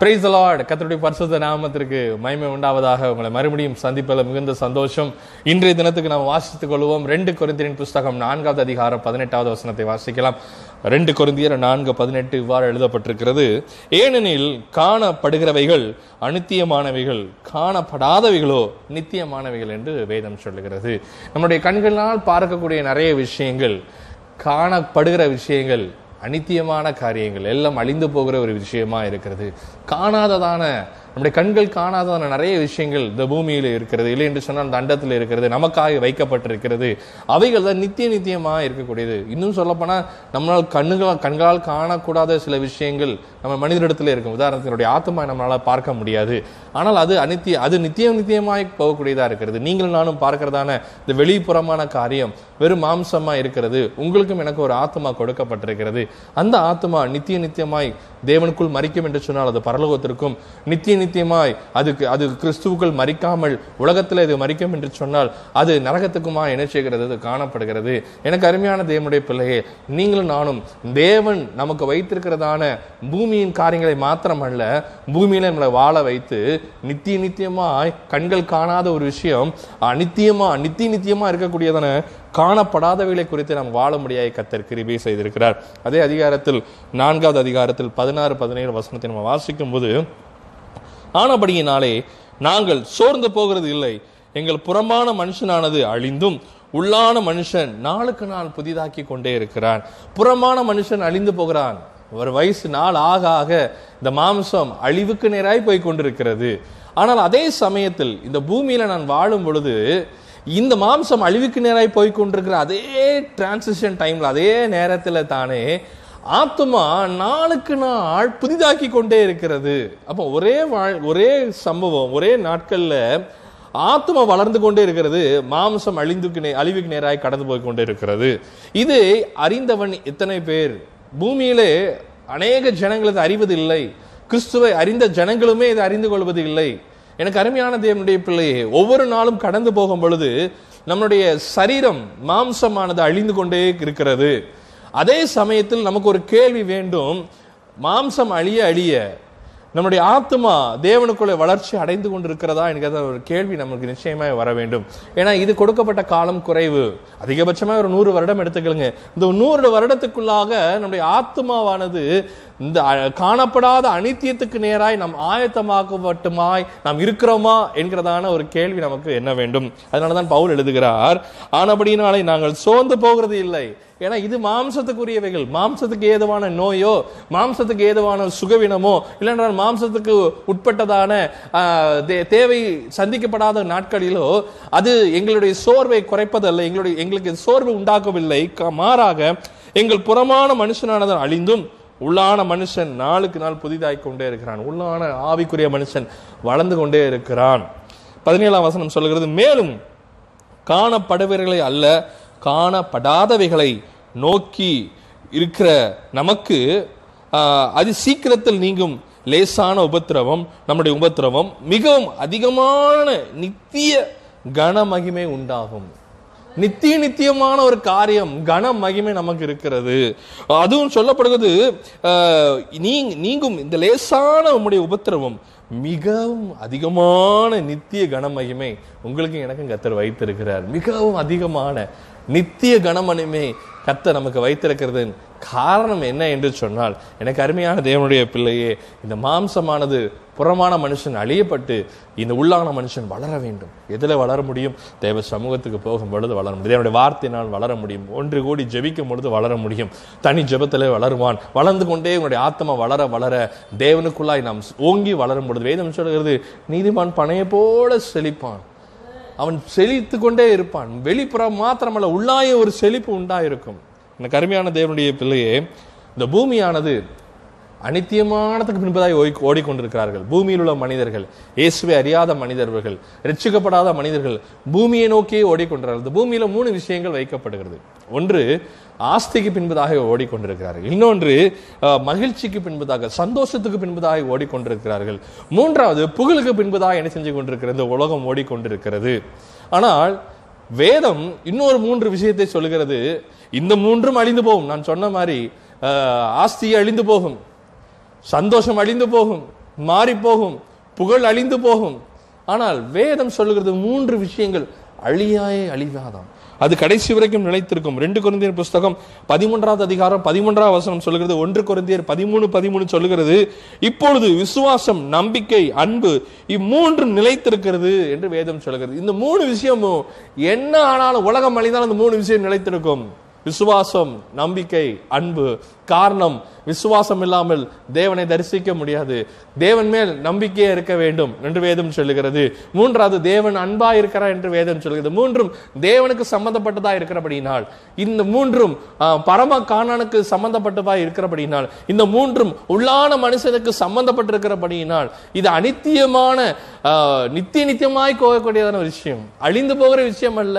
Price Lord கத்தருடைய பரிசுத்த நாமத்திற்கு மயமை உண்டாவதாக. உங்களை மறுபடியும் சந்திப்பதில் மிகுந்த சந்தோஷம். இன்றைய தினத்துக்கு நாம் வாசித்துக் கொள்வோம். ரெண்டு கொரிந்தியரின் புஸ்தகம் நான்காவது அதிகாரம் பதினெட்டாவது வசனத்தை வாசிக்கலாம். ரெண்டு கொரிந்தியர் நான்கு பதினெட்டு இவ்வாறு எழுதப்பட்டிருக்கிறது. ஏனெனில் காணப்படுகிறவைகள் அனித்தியமானவைகள் காணப்படாதவைகளோ நித்தியமானவைகள் என்று வேதம் சொல்லுகிறது. நம்முடைய கண்களால் பார்க்கக்கூடிய நிறைய விஷயங்கள் காணப்படுகிற விஷயங்கள் அனித்தியமான காரியங்கள் எல்லாம் அழிந்து போகிற ஒரு விஷயமா இருக்கிறது. காணாததான நம்முடைய கண்கள் காணாதான நிறைய விஷயங்கள் இந்த பூமியில் இருக்கிறது இல்லை என்று சொன்னால் அந்த அண்டத்தில் இருக்கிறது நமக்காக வைக்கப்பட்டிருக்கிறது. அவைகள் தான் நித்திய நித்தியமாக இருக்கக்கூடியது. இன்னும் சொல்லப்போனால் நம்மளால் கண்ணுகளால் கண்களால் காணக்கூடாத சில விஷயங்கள் நம்ம மனிதனிடத்தில் இருக்கும். உதாரணத்தினுடைய ஆத்மா நம்மளால் பார்க்க முடியாது. ஆனால் அது அனித்திய அது நித்தியம் நித்தியமாய் போகக்கூடியதாக இருக்கிறது. நீங்கள் நானும் பார்க்கிறதான இந்த வெளிப்புறமான காரியம் வெறும் மாம்சமாக இருக்கிறது. உங்களுக்கும் எனக்கு ஒரு ஆத்மா கொடுக்கப்பட்டிருக்கிறது. அந்த ஆத்மா நித்திய நித்தியமாய் தேவனுக்குள் மறிக்கும் என்று சொன்னால் அது பரலோகத்திற்கும் நித்திய நித்தியமாய் அதுக்கு அது கிறிஸ்துவுக்குள் மறிக்காமல் உலகத்தில் இது மறிக்கும் என்று சொன்னால் அது நரகத்துக்குமா என்ன செய்கிறது அது காணப்படுகிறது. எனக்கு அருமையான தேவனுடைய பிள்ளையே நீங்களும் நானும் தேவன் நமக்கு வைத்திருக்கிறதான பூமியின் காரியங்களை மாத்திரமல்ல பூமியில நம்மளை வாழ வைத்து நித்திய நித்தியமாய் கண்கள் காணாத ஒரு விஷயம் அநித்தியமா நித்திய நித்தியமா இருக்கக்கூடியதான காணப்படாதவைகளை குறித்து நாம் வாழ முடியாத கத்தர் கிருபை செய்திருக்கிறார். அதே அதிகாரத்தில் நான்காவது அதிகாரத்தில் பதினாறு பதினேழு வசனத்தை நம்ம வாசிக்கும் போது ஆனபடியினாலே நாங்கள் சோர்ந்து போகிறது இல்லை. எங்கள் புறம்பான மனுஷனானது அழிந்தும் உள்ளான மனுஷன் நாளுக்கு நாள் புதிதாக்கி கொண்டே இருக்கிறான். புறமான மனுஷன் அழிந்து போகிறான். ஒரு வயசு நாள் ஆக ஆக இந்த மாம்சம் அழிவுக்கு நேராய் போய் கொண்டிருக்கிறது. ஆனால் அதே சமயத்தில் இந்த பூமியில நான் வாழும் பொழுது இந்த மாம்சம் அழிவுக்கு நேராய் போய் கொண்டிருக்கிற அதே டிரான்சிஷன் டைம்ல அதே நேரத்தில் தானே ஆத்மா நாளுக்கு நாள் புதிதாக்கி கொண்டே இருக்கிறது. அப்போ ஒரே வாழ் ஒரே சம்பவம் ஒரே நாட்களில் ஆத்மா வளர்ந்து கொண்டே இருக்கிறது மாம்சம் அழிந்துக்கு நே அழிவுக்கு நேராக கடந்து போய் கொண்டே இருக்கிறது. இது அறிந்தவன் எத்தனை பேர்? பூமியிலே அநேக ஜனங்கள் இது அறிவது இல்லை கிறிஸ்துவை அறிந்த ஜனங்களுமே இதை அறிந்து கொள்வது இல்லை எனக்கு அருமையான தேவனுடைய பிள்ளையே ஒவ்வொரு நாளும் கடந்து போகும் பொழுது நம்முடைய சரீரம் மாம்சமானது அழிந்து கொண்டே இருக்கிறது. அதே சமயத்தில் நமக்கு ஒரு கேள்வி வேண்டும். மாம்சம் அழிய அழிய நம்முடைய ஆத்மா தேவனுக்குள்ளே வளர்ச்சி அடைந்து கொண்டிருக்கிறதா என்கிற ஒரு கேள்வி நமக்கு நிச்சயமாக வர வேண்டும். ஏன்னா இது கொடுக்கப்பட்ட காலம் குறைவு. அதிகபட்சமாக ஒரு நூறு வருடம் எடுத்துக்கலுங்க இந்த நூறு வருடத்துக்குள்ளாக நம்முடைய ஆத்மாவானது இந்த காணப்படாத அனித்தியத்துக்கு நேராய் நாம் ஆயத்தமாக்கப்பட்டுமாய் நாம் இருக்கிறோமா என்கிறதான ஒரு கேள்வி நமக்கு என்ன வேண்டும்? அதனாலதான் பவுல் எழுதுகிறார் ஆனபடியினாலே நாங்கள் சோர்ந்து போகிறது இல்லை. ஏன்னா இது மாம்சத்துக்குரியவைகள். மாம்சத்துக்கு ஏதுவான நோயோ மாம்சத்துக்கு ஏதுவான சுகவீனமோ இல்லைன்றால் மாம்சத்துக்கு உட்பட்டதான தே- தேவை சந்திக்கப்படாத நாட்களிலோ அது எங்களுடைய சோர்வை குறைப்பதல்ல எங்களுடைய எங்களுக்கு சோர்வு உண்டாக்கவில்லை. மாறாக எங்கள் புறமான மனுஷனானது அழிந்தும் உள்ளான மனுஷன் நாளுக்கு நாள் புதிதாய் கொண்டே இருக்கிறான். உள்ளான ஆவிக்குரிய மனுஷன் வளர்ந்து கொண்டே இருக்கிறான். பதினேழாம் வசனம் சொல்கிறது மேலும் காணப்படுபவர்களை அல்ல காணப்படாதவைகளை நோக்கி இருக்கிற நமக்கு அது சீக்கிரத்தில் நீங்கும் லேசான உபத்திரவம் நம்முடைய உபத்திரவம் மிகவும் அதிகமான நித்திய கன மகிமை உண்டாகும். நித்திய நித்தியமான ஒரு காரியம் கன மகிமை நமக்கு இருக்கிறது. அதுவும் சொல்லப்படுவது நீங்கும் இந்த லேசான உம்முடைய உபத்திரவம் மிகவும் அதிகமான நித்திய கனமகிமை உங்களுக்கு எனக்கும் கத்தர் வைத்திருக்கிறார். மிகவும் அதிகமான நித்திய கணமனுமே கத்த நமக்கு வைத்திருக்கிறது காரணம் என்ன என்று சொன்னால் எனக்கு அருமையான தேவனுடைய பிள்ளையே இந்த மாம்சமானது புறமான மனுஷன் அழியப்பட்டு இந்த உள்ளான மனுஷன் வளர வேண்டும். எதில் வளர முடியும்? தேவ சமூகத்துக்கு போகும் பொழுது வளர முடியும். தேவனுடைய வார்த்தையினால் வளர முடியும். ஒன்று கூடி ஜெபிக்கும் பொழுது வளர முடியும். தனி ஜெபத்தில் வளருவான். வளர்ந்து கொண்டே உன்னுடைய ஆத்மா வளர வளர தேவனுக்குள்ளாய் நாம் ஓங்கி வளரும் பொழுது வேதம் சொல்கிறது நீதிமான் பனையை போல செழிப்பான். அவன் செழித்து கொண்டே இருப்பான். வெளிப்புறம் மாத்திரமல்ல உள்ளாய ஒரு செழிப்பு உண்டாயிருக்கும். எனக்கு அருமையான தேவனுடைய பிள்ளையே இந்த பூமியானது அனித்தியமானதுக்கு பின்பதாய் ஓய் ஓடிக்கொண்டிருக்கிறார்கள். பூமியில் உள்ள மனிதர்கள் இயேசுவை அறியாத மனிதர்கள் ரட்சிக்கப்படாத மனிதர்கள் பூமியை நோக்கியே ஓடிக்கொண்டிருக்கிறது. பூமியில் மூணு விஷயங்கள் வைக்கப்படுகிறது. ஒன்று ஆஸ்திக்கு பின்பதாக ஓடிக்கொண்டிருக்கிறார்கள். இன்னொன்று மகிழ்ச்சிக்கு பின்பதாக சந்தோஷத்துக்கு பின்பதாக ஓடிக்கொண்டிருக்கிறார்கள். மூன்றாவது புகழுக்கு பின்பதாக என்ன செஞ்சு கொண்டிருக்கிறது? உலகம் ஓடிக்கொண்டிருக்கிறது. ஆனால் வேதம் இன்னொரு மூன்று விஷயத்தை சொல்கிறது இந்த மூன்றும் அழிந்து போகும். நான் சொன்ன மாதிரி ஆஸ்தி அழிந்து போகும். சந்தோஷம் அழிந்து போகும் மாறி போகும் புகழ் அழிந்து போகும். ஆனால் வேதம் சொல்லுகிறது மூன்று விஷயங்கள் அழியாயே அழிவாதாம் அது கடைசி வரைக்கும் நிலைத்திருக்கும். ரெண்டு குருந்தியர் புஸ்தகம் பதிமூன்றாவது அதிகாரம் பதிமூன்றாவது வசனம் சொல்லுகிறது ஒன்று குருந்தியர் பதிமூணு பதிமூணு சொல்லுகிறது இப்பொழுது விசுவாசம் நம்பிக்கை அன்பு இம்மூன்றும் நிலைத்திருக்கிறது என்று வேதம் சொல்லுகிறது. இந்த மூணு விஷயமும் என்ன ஆனாலும் உலகம் அழிந்தாலும் அந்த மூணு விஷயம் நிலைத்திருக்கும். விசுவாசம் நம்பிக்கை அன்பு காரணம் விசுவாசம் இல்லாமல் தேவனை தரிசிக்க முடியாது. தேவன் மேல் நம்பிக்கையே இருக்க வேண்டும் என்று வேதம் சொல்லுகிறது. மூன்றாவது தேவன் அன்பா இருக்கிறார் என்று வேதம் சொல்கிறது மூன்றும் தேவனுக்கு சம்பந்தப்பட்டதா இருக்கிறபடினால் இந்த மூன்றும் பரம காணனுக்கு சம்பந்தப்பட்டதா இருக்கிறபடினால் இந்த மூன்றும் உள்ளான மனுஷனுக்கு சம்பந்தப்பட்டிருக்கிறபடியினால் இது அனித்தியமான நித்திய நித்தியமாய் கோகக்கூடியதான ஒரு விஷயம். அழிந்து போகிற விஷயம் அல்ல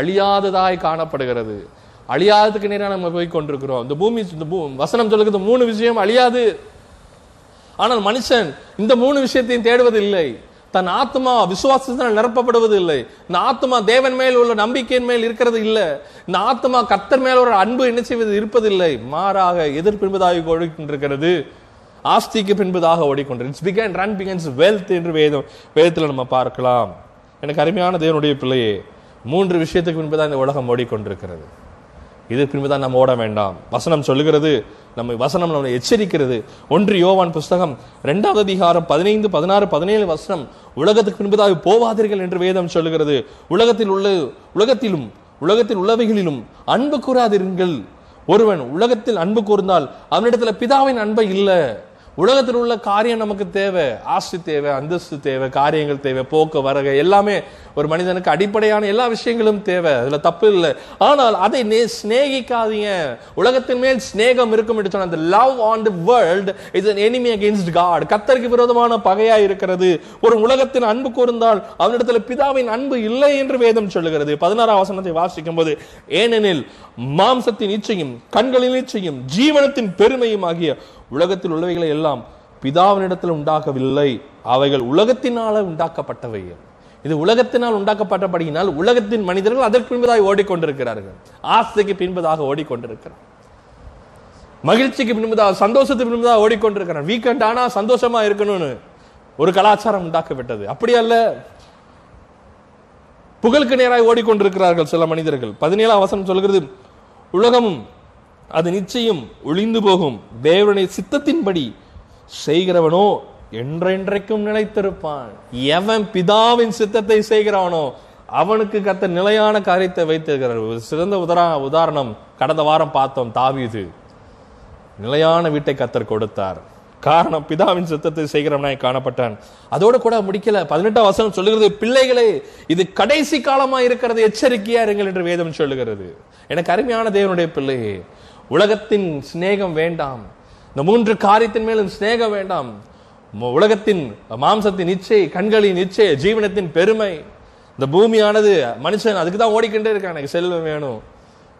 அழியாததாய் காணப்படுகிறது. அழியாததுக்கு நேராக நம்ம போய் கொண்டிருக்கிறோம். இந்த பூமி இந்த வசனம் சொல்லுகிறது மூணு விஷயம் அழியாது. ஆனால் மனுஷன் இந்த மூணு விஷயத்தையும் தேடுவதில்லை. தன் ஆத்மா விசுவாசத்தினால் நிரப்பப்படுவது இல்லை இந்த ஆத்மா தேவன் மேல் உள்ள நம்பிக்கையின் மேல் இருக்கிறது இல்லை. இந்த ஆத்மா கத்தர் மேல் ஒரு அன்பு என்ன செய்வது இருப்பதில்லை. மாறாக எதிர் பின்பதாக ஓடிக்கொண்டிருக்கிறது. ஆஸ்திக்கு பின்பதாக ஓடிக்கொண்டு it's began run begins wealth என்று வேதம் வேதத்தில் நம்ம பார்க்கலாம். எனக்கு அருமையான தேவனுடைய பிள்ளையே மூன்று விஷயத்துக்கு பின்புதான் இந்த உலகம் ஓடிக்கொண்டிருக்கிறது. இது பின்புதான் நம்ம ஓட வேண்டாம். வசனம் சொல்லுகிறது நம்ம வசனம் நம்மை எச்சரிக்கிறது. ஒன்று யோவான் புஸ்தகம் ரெண்டாவது அதிகாரம் பதினைந்து பதினாறு பதினேழு வசனம் உலகத்துக்கு பின்புதாக போவாதீர்கள் என்று வேதம் சொல்லுகிறது. உலகத்தில் உள்ள உலகத்திலும் உலகத்தில் உள்ளவைகளிலும் அன்பு கூறாதீர்கள். ஒருவன் உலகத்தில் அன்பு கூர்ந்தால் அவனிடத்தில் பிதாவின் அன்பை இல்லை. உலகத்தில் உள்ள காரியம் நமக்கு தேவை ஆஸ்தி தேவை அந்தஸ்து தேவை காரியங்கள் தேவை போக்கு வரகை எல்லாமே ஒரு மனிதனுக்கு அடிப்படையான எல்லா விஷயங்களும் தேவை. அதுல தப்பு இல்லை. ஆனால் அதை நே சிநேகிக்காதீங்க. உலகத்தின் மேல் சிநேகம் இருக்கும் என்று சொன்ன love on the world is an enemy against God கத்தருக்கு விரோதமான பகையா இருக்கிறது. ஒரு உலகத்தின் அன்பு கூர்ந்தால் அவனிடத்தில் பிதாவின் அன்பு இல்லை என்று வேதம் சொல்லுகிறது. பதினாறாம் வசனத்தை வாசிக்கும் போது ஏனெனில் மாம்சத்தின் இச்சையும் கண்களின் இச்சையும் ஜீவனத்தின் பெருமையும் ஆகிய உலகத்தில் உள்ளவைகளை எல்லாம் பிதாவினிடத்தில் உண்டாகவில்லை. அவைகள் உலகத்தினால உண்டாக்கப்பட்டவை. இது உலகத்தினால் உண்டாக்கப்பட்டபடியினால் உலகத்தின் மனிதர்கள் அதற்கு பின்பதாக ஓடிக்கொண்டிருக்கிறார்கள். ஆசைக்கு பின்பதாக ஓடிக்கொண்டிருக்கிறார். மகிழ்ச்சிக்கு பின்பதாக சந்தோஷத்துக்கு பின்பதாக ஓடிக்கொண்டிருக்கிறார். வீக்கெண்ட் ஆனா சந்தோஷமா இருக்கணும்னு ஒரு கலாச்சாரம் உண்டாக்கப்பட்டது அப்படி அல்ல. புகழுக்கு நேராக ஓடிக்கொண்டிருக்கிறார்கள் சில மனிதர்கள். பதினேழாம் அவசரம் சொல்கிறது உலகமும் அது நிச்சயம் ஒளிந்து போகும். தேவனுடைய சித்தத்தின்படி செய்கிறவனோ என்றென்றைக்கும் நிலைத்திருப்பான். எவன் பிதாவின் சித்தத்தை செய்கிறானோ அவனுக்கு கத்த நிலையான காரியத்தை வைத்திருக்கிறார். ஒரு சிறந்த உதார உதாரணம் கடந்த வாரம் பார்த்தோம் தாவிது. நிலையான வீட்டை கத்தர் கொடுத்தார். காரணம் பிதாவின் சித்தத்தை செய்கிறவனாய் காணப்பட்டான். அதோடு கூட முடிக்கல. பதினெட்டாம் வசனம் சொல்லுகிறது பிள்ளைகளே இது கடைசி காலமா இருக்கிறது. எச்சரிக்கையா இருங்கள் என்று வேதம் சொல்லுகிறது. எனக்கு அருமையான தேவனுடைய பிள்ளையே உலகத்தின் சிநேகம் வேண்டாம். இந்த மூன்று காரியத்தின் மேலும் சிநேகம் வேண்டாம். உலகத்தின் மாம்சத்தின் இச்சை கண்களின் இச்சை ஜீவனத்தின் பெருமை. இந்த பூமியானது மனுஷன் அதுக்கு தான் ஓடிக்கிட்டே இருக்கான். எனக்கு செல்வம் வேணும்.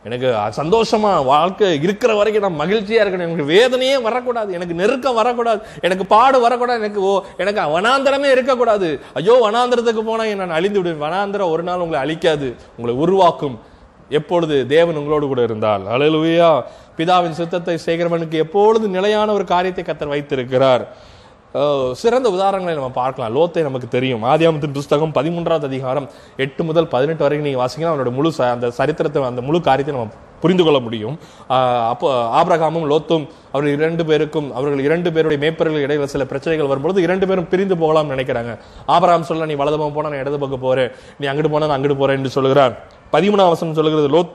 எனக்கு சந்தோஷமா வாழ்க்கை இருக்கிற வரைக்கும் நான் மகிழ்ச்சியா இருக்கணும். எனக்கு வேதனையே வரக்கூடாது. எனக்கு நெருக்கம் வரக்கூடாது. எனக்கு பாடு வரக்கூடாது. எனக்கு ஓ எனக்கு வனாந்தரமே இருக்கக்கூடாது. ஐயோ வனாந்தரத்துக்கு போனா நான் அழிந்து விடுவேன். வனாந்தரம் ஒரு நாள் உங்களை அழிக்காது. உங்களை உருவாக்கும். எப்பொழுது தேவன் உங்களோடு கூட இருந்தால். அழலுவையா பிதாவின் சித்தத்தை செய்கிறவனுக்கு எப்பொழுது நிலையான ஒரு காரியத்தை கத்தர் வைத்திருக்கிறார். சிறந்த உதாரணங்களை நம்ம பார்க்கலாம். லோத்தை நமக்கு தெரியும். ஆதியாமத்தின் புஸ்தகம் பதிமூன்றாவது அதிகாரம் எட்டு முதல் பதினெட்டு வரைக்கும் நீங்க வாசிங்கன்னா அவனோட முழு ச- அந்த சரித்திரத்தை அந்த முழு காரியத்தை நம்ம புரிந்து கொள்ள முடியும். அப்போ ஆபிரகாமும் லோத்தும் அவர்கள் இரண்டு பேருக்கும் அவர்கள் இரண்டு பேருடைய மேய்ப்பர்கள் இடையில சில பிரச்சனைகள் வரும்பொழுது இரண்டு பேரும் பிரிந்து போகலாம்னு நினைக்கிறாங்க. ஆபிரகாம் சொல்ல நீ வலது பக்கம் போனா நான் இடது பக்கம் போறேன். நீ அங்கிட்டு போனா நான் அங்கிட்டு போறேன் என்று சொல்லுகிறார். பதிமூணாம் வசனம் சொல்லுகிறது லோத்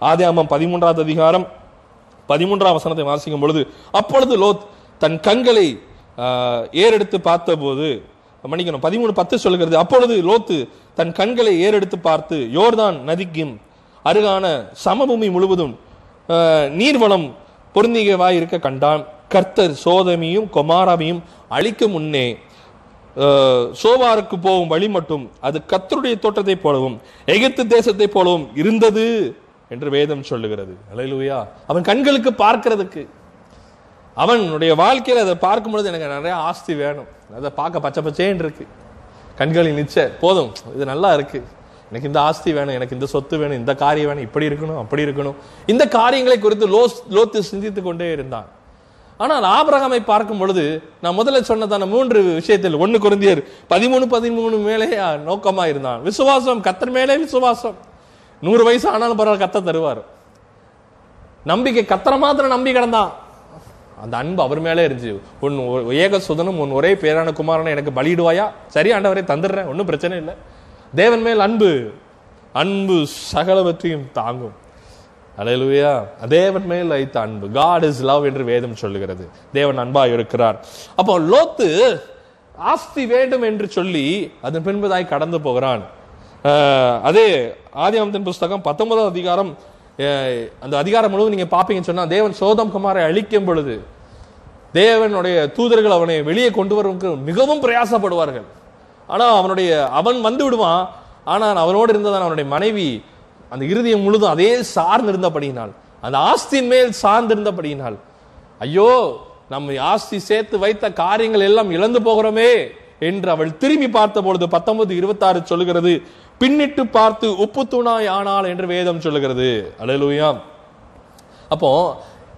ஆதியாமம் பதிமூன்றாவது அதிகாரம் பதிமூன்றாம் வசனத்தை வாசிக்கும் பொழுது அப்பொழுது லோத் தன் கண்களை ஏறெடுத்து பார்த்தபோது மன்னிக்கணும் பதிமூணு பத்து சொல்லுகிறது அப்பொழுது லோத்து தன் கண்களை ஏறெடுத்து பார்த்து யோர்தான் நதிக்கும் அருகான சமபூமி முழுவதும் நீர்வளம் பொருந்திகவாய் இருக்க கண்டான். கர்த்தர் சோதமியும் கொமாராவையும் அழிக்கும் முன்னே சோவாருக்கு போகும் வழி மட்டும் அது கத்தருடைய தோட்டத்தை போலவும் எகிப்து தேசத்தை போலவும் இருந்தது என்று வேதம் சொல்லுகிறது. அலையிலுயா. அவன் கண்களுக்கு பார்க்கிறதுக்கு. அவனுடைய வாழ்க்கையில் அதை பார்க்கும் பொழுது எனக்கு நிறைய ஆஸ்தி வேணும். அதை பார்க்க பச்சை பச்சேன்னு இருக்கு. கண்களின் நிச்ச போதும் இது நல்லா இருக்கு. எனக்கு இந்த ஆஸ்தி வேணும் எனக்கு இந்த சொத்து வேணும் இந்த காரியம் வேணும் இப்படி இருக்கணும் அப்படி இருக்கணும். இந்த காரியங்களை குறித்து லோஸ் லோத்து சிந்தித்து கொண்டே இருந்தான். ஆனால் ஆபிரகாமை பார்க்கும் பொழுது நான் முதல்ல சொன்னதான மூன்று விஷயத்தில் ஒன்று குருந்தியர் பதிமூணு பதிமூணு மேலே நோக்கமா இருந்தான் விசுவாசம் கத்தர் மேலே விசுவாசம். நூறு வயசு ஆனாலும் பரவாயில்ல கத்த தருவார். நம்பிக்கை கத்தரை மாத்திரம் நம்பி கிடந்தான். அந்த அன்பு அவர் மேலே இருந்துச்சு. உன் ஒ- ஏக சுதனும் உன் ஒரே பேரான குமாரனை எனக்கு பலியிடுவாயா? சரி ஆண்டவரே தந்துடுறேன். ஒன்றும் பிரச்சனை இல்லை. தேவன் மேல் அன்பு. அன்பு சகலவற்றையும் தாங்கும். அலையலுவையா தேவன் மேல் வைத்த அன்பு. காட் இஸ் லவ் என்று வேதம் சொல்லுகிறது. தேவன் அன்பா இருக்கிறார். அப்போ லோத்து ஆஸ்தி வேண்டும் என்று சொல்லி அதன் பின்புதாய் கடந்து போகிறான். அதே ஆதியாமத்தின் புஸ்தகம் பத்தொன்பதாம் அதிகாரம் அந்த அதிகாரம் முழுவதும் நீங்க பாப்பீங்கன்னு சொன்னா தேவன் சோதம் குமாரை அழிக்கும் பொழுது தேவனுடைய தூதர்கள் அவனை வெளியே கொண்டு வருவதற்கு மிகவும் பிரயாசப்படுவார்கள். ஆனால் அவனுடைய அவன் வந்து விடுவான். ஆனால் அவனோடு இருந்ததான் அவனுடைய மனைவி அந்த இருதயம் முழுதும் அதே சார்ந்திருந்தபடியினால் அந்த ஆஸ்தியின் மேல் சார்ந்திருந்தபடியினால் ஐயோ நம்ம ஆஸ்தி சேர்த்து வைத்த காரியங்கள் எல்லாம் இழந்து போகிறோமே என்று அவள் திரும்பி பார்த்த பொழுது பத்தொன்பது இருபத்தாறு சொல்லுகிறது. பின்னிட்டு பார்த்து உப்பு தூணாய் ஆனால் என்று வேதம் சொல்லுகிறது. அல்லேலூயா. அப்போ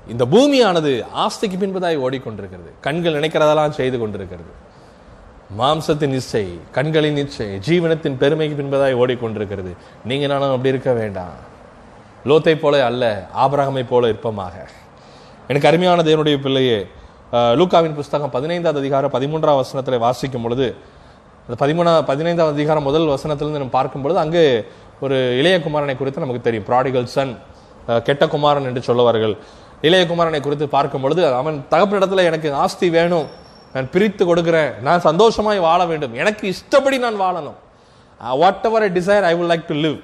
இந்த பூமியானது ஆஸ்திக்கு பின்புதாய் ஓடிக்கொண்டிருக்கிறது. கண்கள் நினைக்கிறதெல்லாம் செய்து கொண்டிருக்கிறது. மாம்சத்தின் இச்சை கண்களின் இச்சை ஜீவனத்தின் பெருமைக்கு பின்பதாய் ஓடிக்கொண்டிருக்கிறது. நீங்க நானும் அப்படி இருக்க வேண்டாம். லோத்தை போல அல்ல ஆபரகமை போல இருப்பமாக. எனக்கு அருமையான தேவனுடைய பிள்ளையே லூக்காவின் புஸ்தகம் பதினைந்தாவது அதிகாரம் பதிமூன்றாம் வசனத்தில் வாசிக்கும் பொழுது அந்த பதிமூணா பதினைந்தாம் அதிகாரம் முதல் வசனத்திலிருந்து நம்ம பார்க்கும் பொழுது அங்கு ஒரு இளைய குமாரனை குறித்து நமக்கு தெரியும். ப்ராடிகல் சன் கெட்ட குமாரன் என்று சொல்லுவார்கள். இளைய குமாரனை குறித்து பார்க்கும் பொழுது அவன் தகப்பனிடத்துல எனக்கு ஆஸ்தி வேணும். நான் பிரித்து கொடுக்கிறேன். நான் சந்தோஷமாய் வாழ வேண்டும். எனக்கு இஷ்டப்படி நான் வாழணும். Whatever I desire I would like to live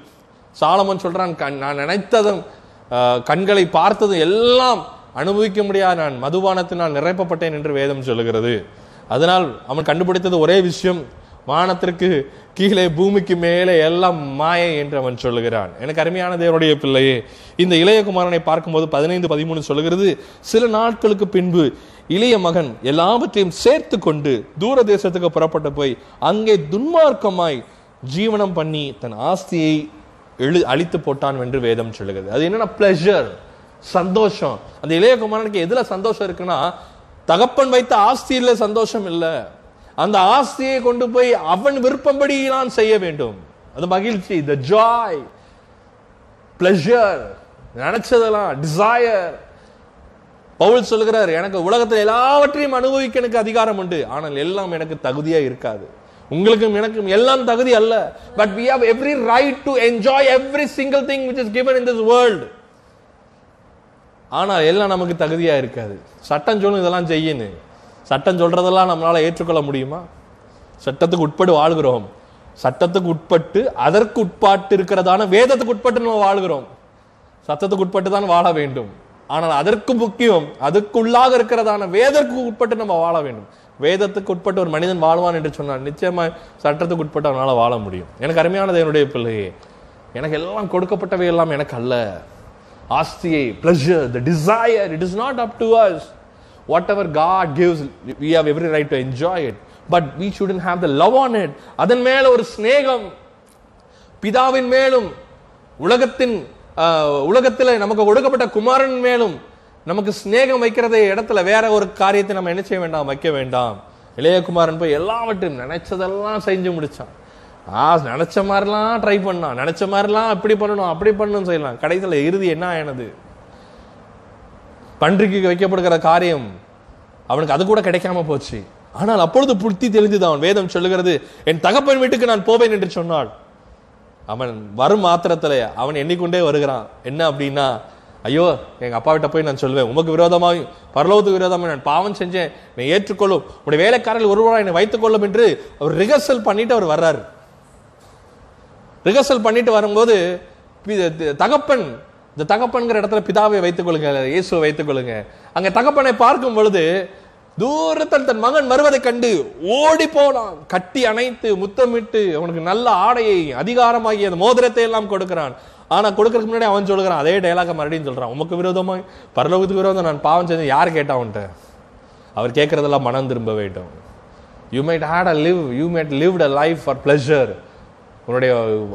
Solomon சொல்கிறான் கண்- நான் நினைத்ததும் uh, கண்களை பார்த்ததும் எல்லாம் அனுபவிக்க முடியாது நான் மதுபானத்தினால் நிரப்பப்பட்டேன் என்று வேதம் சொல்லுகிறது. அதனால் அவன் கண்டுபிடித்தது ஒரே விஷயம். வானத்திற்கு கீழே பூமிக்கு மேலே எல்லாம் மாயை என்று அவன் சொல்லுகிறான். எனக்கு அருமையான தேவனுடைய பிள்ளையே இந்த இளையகுமாரனை பார்க்கும்போது பதினைந்து பதிமூணு சொல்லுகிறது சில நாட்களுக்கு பின்பு இளைய மகன் எல்லாவற்றையும் சேர்த்து கொண்டு தூர தேசத்துக்கு புறப்பட்டு போய் அங்கே துன்மார்க்கமாய் ஜீவனம் பண்ணி தன் ஆஸ்தியை எழு அழித்து போட்டான் என்று வேதம் சொல்லுகிறது. அது என்னன்னா பிளஷர் சந்தோஷம். அந்த இளையகுமாரனுக்கு எதுல சந்தோஷம் இருக்குன்னா தகப்பன் வைத்த ஆஸ்தியில் சந்தோஷம் இல்லை. அந்த ஆஸ்தியை கொண்டு போய் அவன் விருப்பம்படி நான் செய்ய வேண்டும். அது மகிழ்ச்சி த ஜாய் பிளஷர் நினைச்சதெல்லாம் டிசையர் பவுல் சொல்கிறார் எனக்கு உலகத்தில் எல்லாவற்றையும் அனுபவிக்க எனக்கு அதிகாரம் உண்டு. ஆனால் எல்லாம் எனக்கு தகுதியா இருக்காது. உங்களுக்கும் எனக்கும் எல்லாம் தகுதி அல்ல. But we have every right to enjoy every single thing which is given in this world ஆனால் எல்லாம் நமக்கு தகுதியா இருக்காது. சட்டம் சொல்லும் இதெல்லாம் செய்யணும் சட்டம் சொல்றதெல்லாம் நம்மளால ஏற்றுக்கொள்ள முடியுமா? சட்டத்துக்கு உட்பட்டு வாழ்கிறோம். சட்டத்துக்கு உட்பட்டு அதற்கு உட்பாட்டு இருக்கிறதான வேதத்துக்கு உட்பட்டு நம்ம வாழ்கிறோம். சத்தத்துக்கு உட்பட்டு தான் வாழ வேண்டும். ஆனால் அதற்கு முக்கியம் அதுக்குள்ளாக இருக்கிறதான வேதற்கு உட்பட்டு நம்ம வாழ வேண்டும். வேதத்துக்கு உட்பட்டு ஒரு மனிதன் வாழ்வான் என்று சொன்னால் நிச்சயமாக சட்டத்துக்கு உட்பட்டு அவனால் வாழ முடியும். எனக்கு அருமையானது என்னுடைய பிள்ளையே எனக்கு எல்லாம் கொடுக்கப்பட்டவை எல்லாம் எனக்கு அல்ல. ஆஸ்தியை pleasure the desire it is not up to us whatever God gives we have every right to enjoy it but we shouldn't have the love on it அதன் மேல ஒரு சிநேகம் பிதாவின் மேலும் உலகத்தின் உலகத்தில் நமக்கு கொடுக்கப்பட்ட குமாரன் மேலும் நமக்கு சிநேகம் வைக்கிறதே இடத்துல வேற ஒரு காரியத்தை நம்ம என்ன செய்ய வேண்டாம்? வைக்க வேண்டாம். இளையகுமாரன் போய் எல்லாவற்றையும் நினைச்சதெல்லாம் செஞ்சு முடிச்சான். ஆ நினைச்ச மாதிரிலாம் ட்ரை பண்ணான். நினைச்ச மாதிரிலாம் அப்படி பண்ணணும் அப்படி பண்ணணும் செய்யலாம் கடைசியில் இறுதி என்ன ஆனது பன்றிக்கு வைக்கப்படுகிற காரியம் அவனுக்கு அது கூட கிடைக்காம போச்சு. ஆனால் அப்பொழுது புத்தி தெரிஞ்சது அவன். வேதம் சொல்லுகிறது என் தகப்பன் வீட்டுக்கு நான் போவேன் என்று சொன்னாள். அவன் வரும் மாத்திரத்தில் அவன் எண்ணிக்கொண்டே வருகிறான். என்ன அப்படின்னா ஐயோ எங்கள் அப்பாவிட்ட போய் நான் சொல்லுவேன் உமக்கு விரோதமாக பரலோகத்துக்கு விரோதமாக நான் பாவம் செஞ்சேன். என்னை ஏற்றுக்கொள்ளும். உடைய வேலைக்காரர்கள் ஒருவராக என்னை வைத்துக் கொள்ளும் என்று அவர் ரிஹர்சல் பண்ணிட்டு அவர் வர்றாரு. ரிஹர்சல் பண்ணிட்டு வரும்போது தகப்பன் இந்த தகப்பன்கிற இடத்துல பிதாவை வைத்துக் கொள்ளுங்க இயேசுவை வைத்துக் கொள்ளுங்க. அங்கே தகப்பனை பார்க்கும் பொழுது தூரத்தில் தன் மகன் வருவதை கண்டு ஓடி போனான். கட்டி அணைத்து முத்தமிட்டு அவனுக்கு நல்ல ஆடையை அதிகாரமாகி அந்த மோதிரத்தை எல்லாம் கொடுக்கிறான். ஆனா கொடுக்கறதுக்கு முன்னாடி அவன் சொல்லுகிறான் அதே டைலாக மறுபடியும் சொல்றான். உமக்கு விரோதமாய் பரலோகத்துக்கு விரோதம் நான் பாவம் செஞ்சு யார் கேட்டா அவன்கிட்ட? அவர் கேட்கறதெல்லாம் மனம் திரும்ப வேண்டும். You might hate a live you might live a life for pleasure உன்னுடைய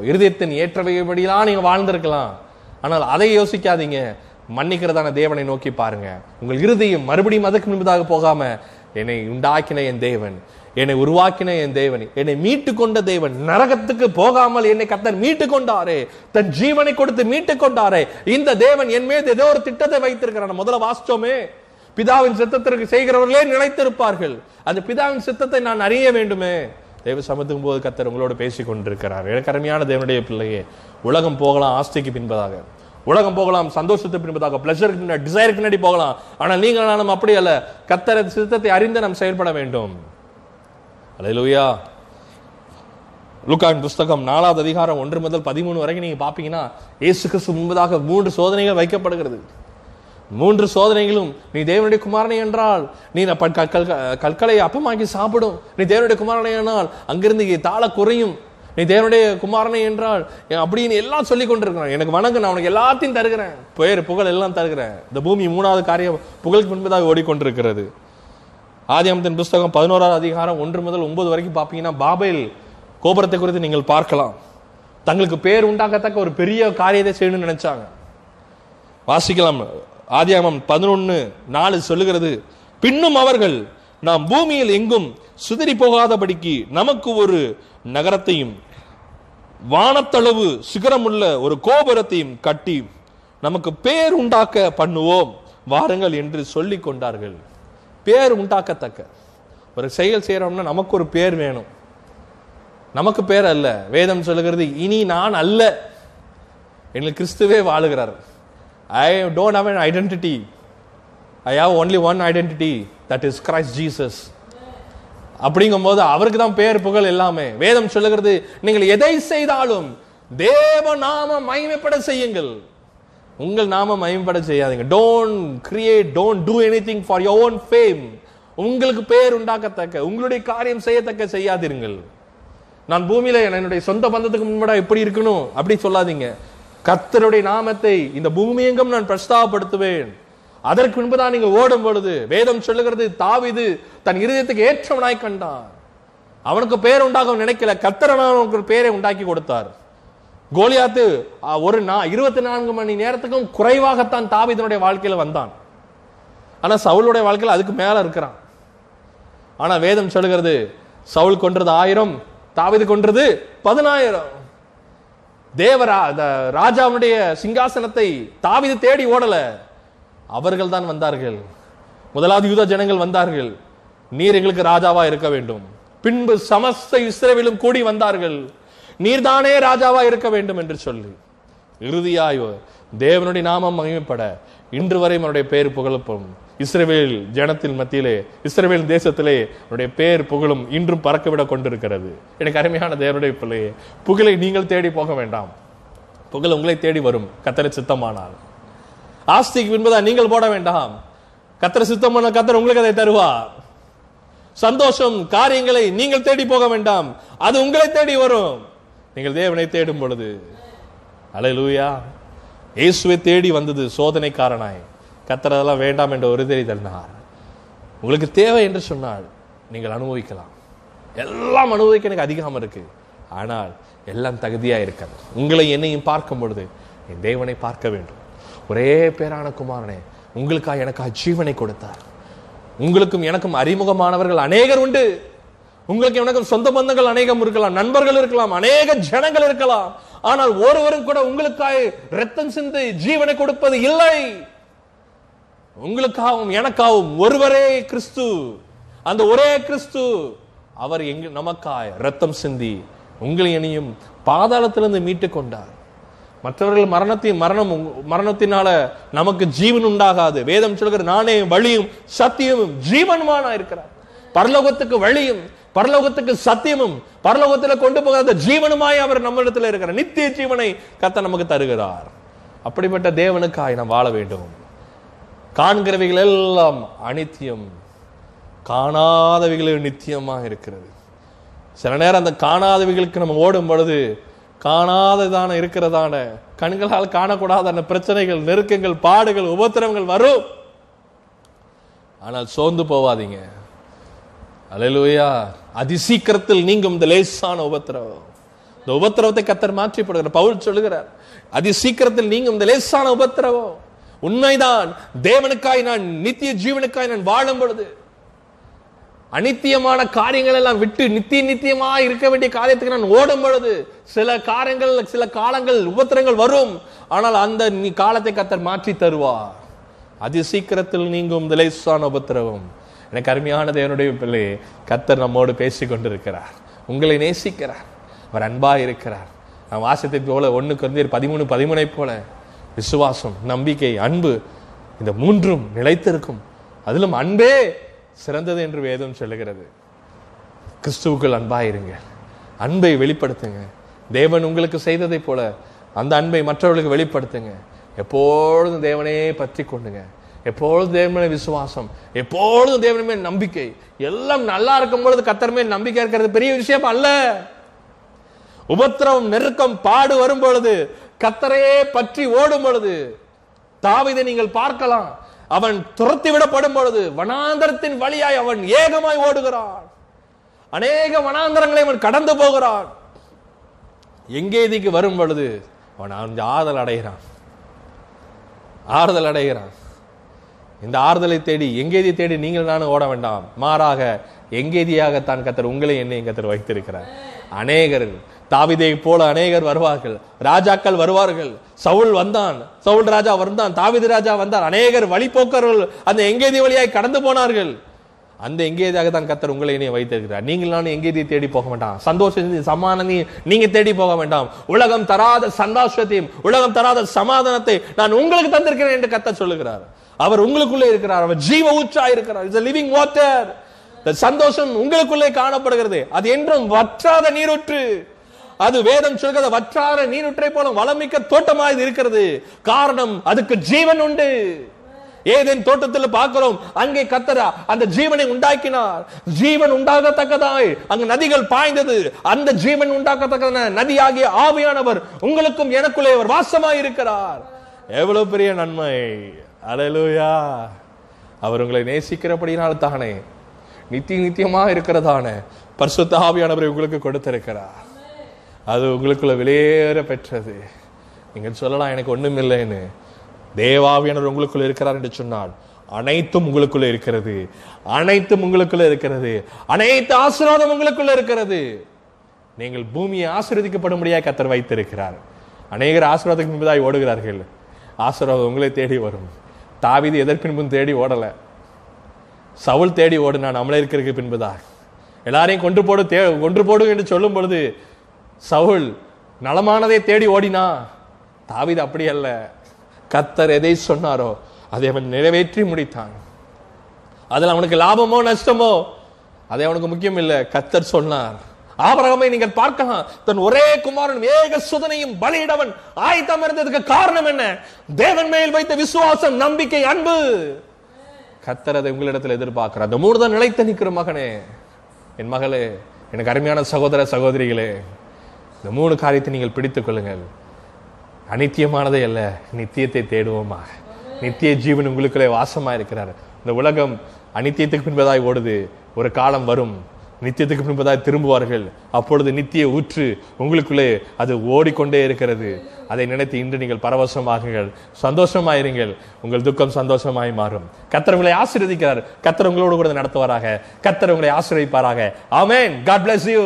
இருதயத்தின் ஏற்றவைப்படிலாம் நீங்க வாழ்ந்திருக்கலாம். ஆனால் அதை யோசிக்காதீங்க. மன்னிக்கிறதான தேவனை நோக்கி பாருங்க. உங்கள் இருதயம் மறுபடியும் அதுக்கு முன்பதாக போகாம என்னை உண்டாக்கின என் தேவன் என்னை உருவாக்கின என் தேவன் என்னை மீட்டு கொண்ட தேவன் நரகத்துக்கு போகாமல் என்னை கத்தர் மீட்டு கொண்டாரே. தன் ஜீவனை கொடுத்து மீட்டு கொண்டாரே. இந்த தேவன் என் மீது ஏதோ ஒரு திட்டத்தை வைத்திருக்கிறான் முதல்ல வாசிச்சோமே. பிதாவின் சித்தத்திற்கு செய்கிறவர்களே நினைத்திருப்பார்கள். அந்த பிதாவின் சித்தத்தை நான் அறிய வேண்டுமே. தேவ சமத்துக்கும் போது கத்தர் உங்களோடு பேசிக் கொண்டிருக்கிறார். எனக்கு அருமையான தேவனுடைய பிள்ளையே உலகம் போகலாம் ஆஸ்திக்கு பின்பதாக. உலகம் போகலாம் சந்தோஷத்தை பின்பதாக பிளஷருக்கு பின்னாடி டிசைருக்கு பின்னாடி போகலாம். ஆனால் நீங்கள் நானும் அப்படி அல்ல. கத்தர சித்தத்தை அறிந்து நாம் செயல்பட வேண்டும். அலையிலுயா லுக்கான் புஸ்தகம் நாலாவது அதிகாரம் ஒன்று முதல் பதிமூணு வரைக்கும் நீங்கள் பாப்பீங்கன்னா இயேசு கிறிஸ்து முன்பதாக மூன்று சோதனைகள் வைக்கப்படுகிறது மூன்று சோதனைகளும் நீ தேவனுடைய குமாரனை என்றால் நீ கற்களை அப்பமாக்கி சாப்பிடும். நீ தேவனுடைய குமாரனை என்றால் அங்கிருந்து இங்கே குறையும் நீ தேவனுடைய குமாரனை என்றால் அப்படின்னு எல்லாம் சொல்லி கொண்டிருக்கிறான் எனக்கு வணங்க நான் உனக்கு எல்லாத்தையும் தருகிறேன். பெயர் புகழ் எல்லாம் தருகிறேன். இந்த பூமி மூணாவது காரியம் புகழுக்கு முன்பதாக ஓடிக்கொண்டிருக்கிறது. ஆதியாமத்தின் புஸ்தகம் பதினோராவது அதிகாரம் ஒன்று முதல் ஒன்பது வரைக்கும் பார்ப்பீங்கன்னா பாபேல் கோபுரத்தை குறித்து நீங்கள் பார்க்கலாம். தங்களுக்கு பேர் உண்டாக்கத்தக்க ஒரு பெரிய காரியத்தை செய்யணும்னு நினைச்சாங்க. வாசிக்கலாம். ஆதியாமம் பதினொன்று நாலு சொல்லுகிறது பின்னும் அவர்கள் நாம் பூமியில் எங்கும் சுதறி போகாதபடிக்கு நமக்கு ஒரு நகரத்தையும் வானத்தளவு சிகரமுள்ள ஒரு கோபுரத்தையும் கட்டி நமக்கு பேர் உண்டாக்க பண்ணுவோம் வாருங்கள் என்று சொல்லி கொண்டார்கள். பேர் உண்டாக்கத்தக்க. ஒரு செயல் செய்கிறோம்னா நமக்கு ஒரு பேர் வேணும். நமக்கு பேர் அல்ல. வேதம் சொல்லுகிறது இனி நான் அல்ல. எங்களுக்கு கிறிஸ்துவே வாழுகிறார். I don't have an identity I have only one identity that is Christ Jesus அப்படிங்கும்போது அவருக்கு தான் பேர் புகழ் எல்லாமே. வேதம் சொல்லுகிறது நீங்கள் எதை செய்தாலும் தேவ நாம மகிமைப்பட செய்யுங்கள். உங்கள் நாம மகிமைப்பட செய்யாதீங்க. Don't create don't do anything for your own fame உங்களுக்கு பேர் உண்டாக்கத்தக்க உங்களுடைய காரியம் செய்யத்தக்க செய்யாதீர்கள். நான் பூமியில என்னுடைய சொந்த பந்தத்துக்கு முன்படா எப்படி இருக்கணும்? அப்படி சொல்லாதீங்க. கர்த்தருடைய நாமத்தை இந்த பூமி எங்கும் நான் பிரஸ்தாபப்படுத்துவேன். அதற்கு முன்புதான் நீங்கள் ஓடும் பொழுது வேதம் சொல்லுகிறது தாவிது தன் இருதயத்துக்கு ஏற்றவனாய் கண்டான். அவனுக்கு பேர் உண்டாகும் நினைக்கல. கர்த்தர் அவனுக்கு ஒரு பேரை உண்டாக்கி கொடுத்தார். கோலியாத்து ஒரு நா- இருபத்தி நான்கு மணி நேரத்துக்கும் குறைவாகத்தான் தாவிதனுடைய வாழ்க்கையில வந்தான். ஆனா சவுளுடைய வாழ்க்கையில் அதுக்கு மேல இருக்கிறான். ஆனா வேதம் சொல்லுகிறது சவுல் கொன்றது ஆயிரம் தாவிது கொன்றது பதினாயிரம். தேவரா ராஜாவுடைய சிங்காசனத்தை தாவிது தேடி ஓடல. அவர்கள் தான் வந்தார்கள். முதலாவது யூத ஜனங்கள் வந்தார்கள். நீர் எங்களுக்கு ராஜாவா இருக்க வேண்டும். பின்பு சமஸ்த இஸ்ரேவிலும் கூடி வந்தார்கள். நீர்தானே ராஜாவா இருக்க வேண்டும் என்று சொல்லி. இறுதியாய் தேவனுடைய நாமம் மகிமைப்பட. இன்று வரை என்னுடைய பேர் புகழப்படும் இஸ்ரேவேல் ஜனத்தின் மத்தியிலே இஸ்ரேவேல் தேசத்திலே அவருடைய பேர் புகழும். இன்றும் பறக்கவிட கொண்டிருக்கிறது. எனக்கு அருமையான தேவனுடைய பிள்ளையே புகழை நீங்கள் தேடி போக வேண்டாம். புகழ் உங்களை தேடி வரும். கத்தரை சித்தமானால். ஆஸ்திக்கு பின்பதா நீங்கள் போட வேண்டாம். கத்தரை பண்ண கத்தர் உங்களுக்கு அதை தருவார். சந்தோஷம் காரியங்களை நீங்கள் தேடி போக வேண்டாம். அது உங்களை தேடி வரும். நீங்கள் தேவனை தேடும் பொழுது. அலையலூயா. இயேசுவை தேடி வந்தது சோதனைக்காரனாய். கத்தர் அதெல்லாம் வேண்டாம் என்ற ஒரு தெரி தந்தார். உங்களுக்கு தேவை என்று சொன்னால் நீங்கள் அனுபவிக்கலாம். எல்லாம் அனுபவிக்க எனக்கு அதிகமாக இருக்கு. ஆனால் எல்லாம் தகுதியாக இருக்கிறது. உங்களை என்னையும் பார்க்கும் பொழுது என் தேவனை பார்க்க வேண்டும். ஒரே பேரான குமாரனே உங்களுக்காக எனக்காக ஜீவனை கொடுத்தார். உங்களுக்கும் எனக்கும் அறிமுகமானவர்கள் அநேகர் உண்டு. உங்களுக்கு எனக்கும் சொந்த பந்தங்கள் அநேகம் இருக்கலாம் நண்பர்கள் இருக்கலாம் அநேக ஜனங்கள் இருக்கலாம். ஆனால் ஒருவரும் கூட உங்களுக்காக ரத்தம் சிந்தி ஜீவனை கொடுப்பது இல்லை. உங்களுக்காகவும் எனக்காகவும் ஒருவரே கிறிஸ்து. அந்த ஒரே கிறிஸ்து அவர் எங்க நமக்காய் ரத்தம் சிந்தி உங்களை இனியும் பாதாளத்திலிருந்து மீட்டு கொண்டார். மற்றவர்கள் மரணத்தையும் மரணம் மரணத்தினால நமக்கு ஜீவன் உண்டாகாது. வேதம் சொல்கிற நானே வழியும் சத்தியமும் ஜீவனுமானா இருக்கிறார். பரலோகத்துக்கு வழியும் பரலோகத்துக்கு சத்தியமும் பரலோகத்துல கொண்டு போகாத ஜீவனுமாய் அவர் நம்மிடத்துல இருக்கிறார். நித்திய ஜீவனை கத்த நமக்கு தருகிறார். அப்படிப்பட்ட தேவனுக்காய் நாம் வாழ வேண்டும். காண்கிறவைகள் எல்லாம் அனித்தியம் காணாதவைகள் நித்தியமாக இருக்கிறது. சில நேரம் அந்த காணாதவைகளுக்கு நம்ம ஓடும் பொழுது காணாததான இருக்கிறதான. கண்களால் காணக்கூடாதான பிரச்சனைகள் நெருக்கங்கள் பாடுகள் உபத்திரவங்கள் வரும். ஆனால் சோர்ந்து போவாதீங்க. அல்லேலூயா. அதிசீக்கிரத்தில் நீங்கும் இந்த லேசான உபத்திரவம். இந்த உபத்திரவத்தை கத்தர் மாற்றிப்படுகிறார். பவுல் சொல்லுகிறார் அதிசீக்கிரத்தில் நீங்கும் இந்த லேசான உபத்திரவம். உண்மைதான். தேவனுக்காய் நான் நித்திய ஜீவனுக்காய் நான் வாழும் பொழுது அனித்தியமான காரியங்கள் எல்லாம் விட்டு நித்திய நித்தியமா இருக்க வேண்டிய காரியத்துக்கு நான் ஓடும் பொழுது சில காரியங்கள் சில காலங்கள் உபத்திரங்கள் வரும். ஆனால் அந்த நீ காலத்தை கத்தர் மாற்றி தருவார். அதி சீக்கிரத்தில் நீங்கும் லேசான உபத்திரவம். எனக்கு அருமையான தேவனுடைய பிள்ளை கத்தர் நம்மோடு பேசி கொண்டிருக்கிறார் உங்களை நேசிக்கிறார். அவர் அன்பா இருக்கிறார். நான் வாசத்தை போல ஒண்ணு வந்து பதிமூணு பதிமூனை போல விசுவாசம் நம்பிக்கை அன்பு இந்த மூன்றும் நிலைத்திருக்கும். அதிலும் அன்பே சிறந்தது என்று வேதம் சொல்லுகிறது. கிறிஸ்துவுக்குள் அன்பாயிருங்க அன்பை வெளிப்படுத்துங்க. தேவன் உங்களுக்கு செய்ததைப் போல அந்த அன்பை மற்றவர்களுக்கு வெளிப்படுத்துங்க. எப்பொழுதும் தேவனே பற்றி கொண்டுங்க எப்பொழுதும் தேவன் விசுவாசம். எப்பொழுதும் தேவன் மேல் நம்பிக்கை. எல்லாம் நல்லா இருக்கும் பொழுது கத்தர் மேல் நம்பிக்கை இருக்கிறது பெரிய விஷயம் அல்ல. உபத்திரம் நெருக்கம் பாடு வரும் பொழுது கத்தரையே பற்றி ஓடும் பொழுது தாவிதை நீங்கள் பார்க்கலாம். அவன் துரத்தி விடப்படும் பொழுது வனாந்தரத்தின் வழியாய் அவன் ஏகமாய் ஓடுகிறான். அநேக வனாந்தரங்களை அவன் கடந்து போகிறான். எங்கேதிக்கு வரும் பொழுது அவன் அவன் ஆறுதல் அடைகிறான். ஆறுதல் அடைகிறான். இந்த ஆறுதலை தேடி எங்கேதி தேடி நீங்கள் நானும் ஓட வேண்டாம். மாறாக எங்கேதியாகத்தான் கத்தர் உங்களை என்னையும் கத்தர் வைத்திருக்கிறார். அநேகர் தாவிதை போல அநேகர் வருவார்கள். ராஜாக்கள் வருவார்கள். சவுல் வந்தான். சவுல் ராஜா வந்தான். தாவிது ராஜா வந்தார். அநேகர் வழிபோக்கர்கள் அந்த எங்கேதி வழியாய் கடந்து போனார்கள். அந்த எங்கேதியாக தான் கத்தர் உங்களை என்னையும் வைத்திருக்கிறார். நீங்கள் நானும் தேடி போக வேண்டாம். சந்தோஷம் சமாதானத்தையும் நீங்க தேடி போக வேண்டாம். உலகம் தராத சந்தோஷத்தையும் உலகம் தராத சமாதானத்தை நான் உங்களுக்கு தந்திருக்கிறேன் என்று கத்தர் சொல்லுகிறார். அவர் உங்களுக்குள்ளே இருக்கிறார். அவர் ஜீவ உச்சா இருக்கிறார். இஸ் லிவிங் வாட்டர் சந்தோஷம் உங்களுக்குள்ளே காணப்படுகிறது. அது என்றும் வற்றாத நீரூற்று. அது வேதம் சொல்கிறது வற்றார நீருற்றை போல வளமிக்க தோட்டமாக இது இருக்கிறது. காரணம் அதுக்கு ஜீவன் உண்டு. ஏதேன் தோட்டத்தில் பார்க்கிறோம் அங்கே கத்தரா அந்த ஜீவனை உண்டாக்கினார். ஜீவன் உண்டாகத்தக்கதாய் அங்கு நதிகள் பாய்ந்தது. அந்த ஜீவன் உண்டாக்கத்தக்க நதியாகிய ஆவியானவர் உங்களுக்கும் எனக்குள்ளே அவர் வாசமாய் இருக்கிறார். எவ்வளவு பெரிய நன்மை. அலலூயா அவர் உங்களை நேசிக்கிறபடினால் தானே. நித்திய நித்தியமா இருக்கிறதான பரிசுத்த ஆவியானவரை உங்களுக்கு கொடுத்திருக்கிறார். அது உங்களுக்குள்ள வெளியேற பெற்றது. நீங்கள் சொல்லலாம் எனக்கு ஒன்றும் இல்லைன்னு தேவாவியானவர் உங்களுக்குள்ள இருக்கிறார் என்று சொன்னால் அனைத்தும் உங்களுக்குள்ள இருக்கிறது. அனைத்தும் உங்களுக்குள்ள இருக்கிறது. அனைத்து ஆசீர்வாதம் உங்களுக்குள்ள இருக்கிறது. நீங்கள் பூமியை ஆசீர்வதிக்கப்படும்படியாக கத்தர் வைத்திருக்கிறார். அநேகர் ஆசீர்வாதத்துக்கு முன்பதாய் ஓடுகிறார்கள். ஆசீர்வாதம் உங்களை தேடி வரும். தாவிது எதற்பின்பும் தேடி ஓடல. சவுல் தேடி ஓடு ஓடுனான். அமலேற்கருக்கு பின்புதான். எல்லாரையும் கொன்று போடு தே கொன்று போடு என்று சொல்லும் பொழுது சவுல் நலமானதை தேடி ஓடினா? தாவிது அப்படி அல்ல. கத்தர் எதை சொன்னாரோ அதை அவன் நிறைவேற்றி முடித்தான். அதில் அவனுக்கு லாபமோ நஷ்டமோ? அதை அவனுக்கு முக்கியம் இல்லை. கத்தர் சொன்னார் ஆபரகமை நீங்கள் பார்க்கலாம். தன் ஒரே குமாரன் ஏக சுதனையும் பலியிடவன். ஆயத்தம் இருந்ததுக்கு காரணம் என்ன? தேவன் மேல் வைத்த விசுவாசம் நம்பிக்கை அன்பு. கத்தர் அதை உங்களிடத்தில் எதிர்பார்க்கிறார். அந்த மூணு தான் நிலைத்து நிற்கிற மகனே. என் மகளே எனக்கு அருமையான சகோதர சகோதரிகளே இந்த மூணு காரியத்தை நீங்கள் பிடித்துக் கொள்ளுங்கள். அனித்தியமானதே அல்ல நித்தியத்தை தேடுவோமாக. நித்திய ஜீவன் உங்களுக்குள்ளே வாசமாக இருக்கிறார். இந்த உலகம் அனித்தியத்துக்கு பின்பதாய் ஓடுது ஒரு காலம் வரும். நித்தியத்துக்கு பின்பதாய் திரும்புவார்கள். அப்பொழுது நித்திய ஊற்று உங்களுக்குள்ளே அது ஓடிக்கொண்டே இருக்கிறது. அதை நினைத்து இன்று நீங்கள் பரவசமாகுங்கள். சந்தோஷமாயிருங்கள். உங்கள் துக்கம் சந்தோஷமாய் மாறும். கத்தர் உங்களை ஆசீர்வதிக்கிறார். கத்தர் உங்களோடு கூட நடத்துவாராக. கத்தர் உங்களை ஆசீர்வதிப்பாராக. ஆமேன். God bless you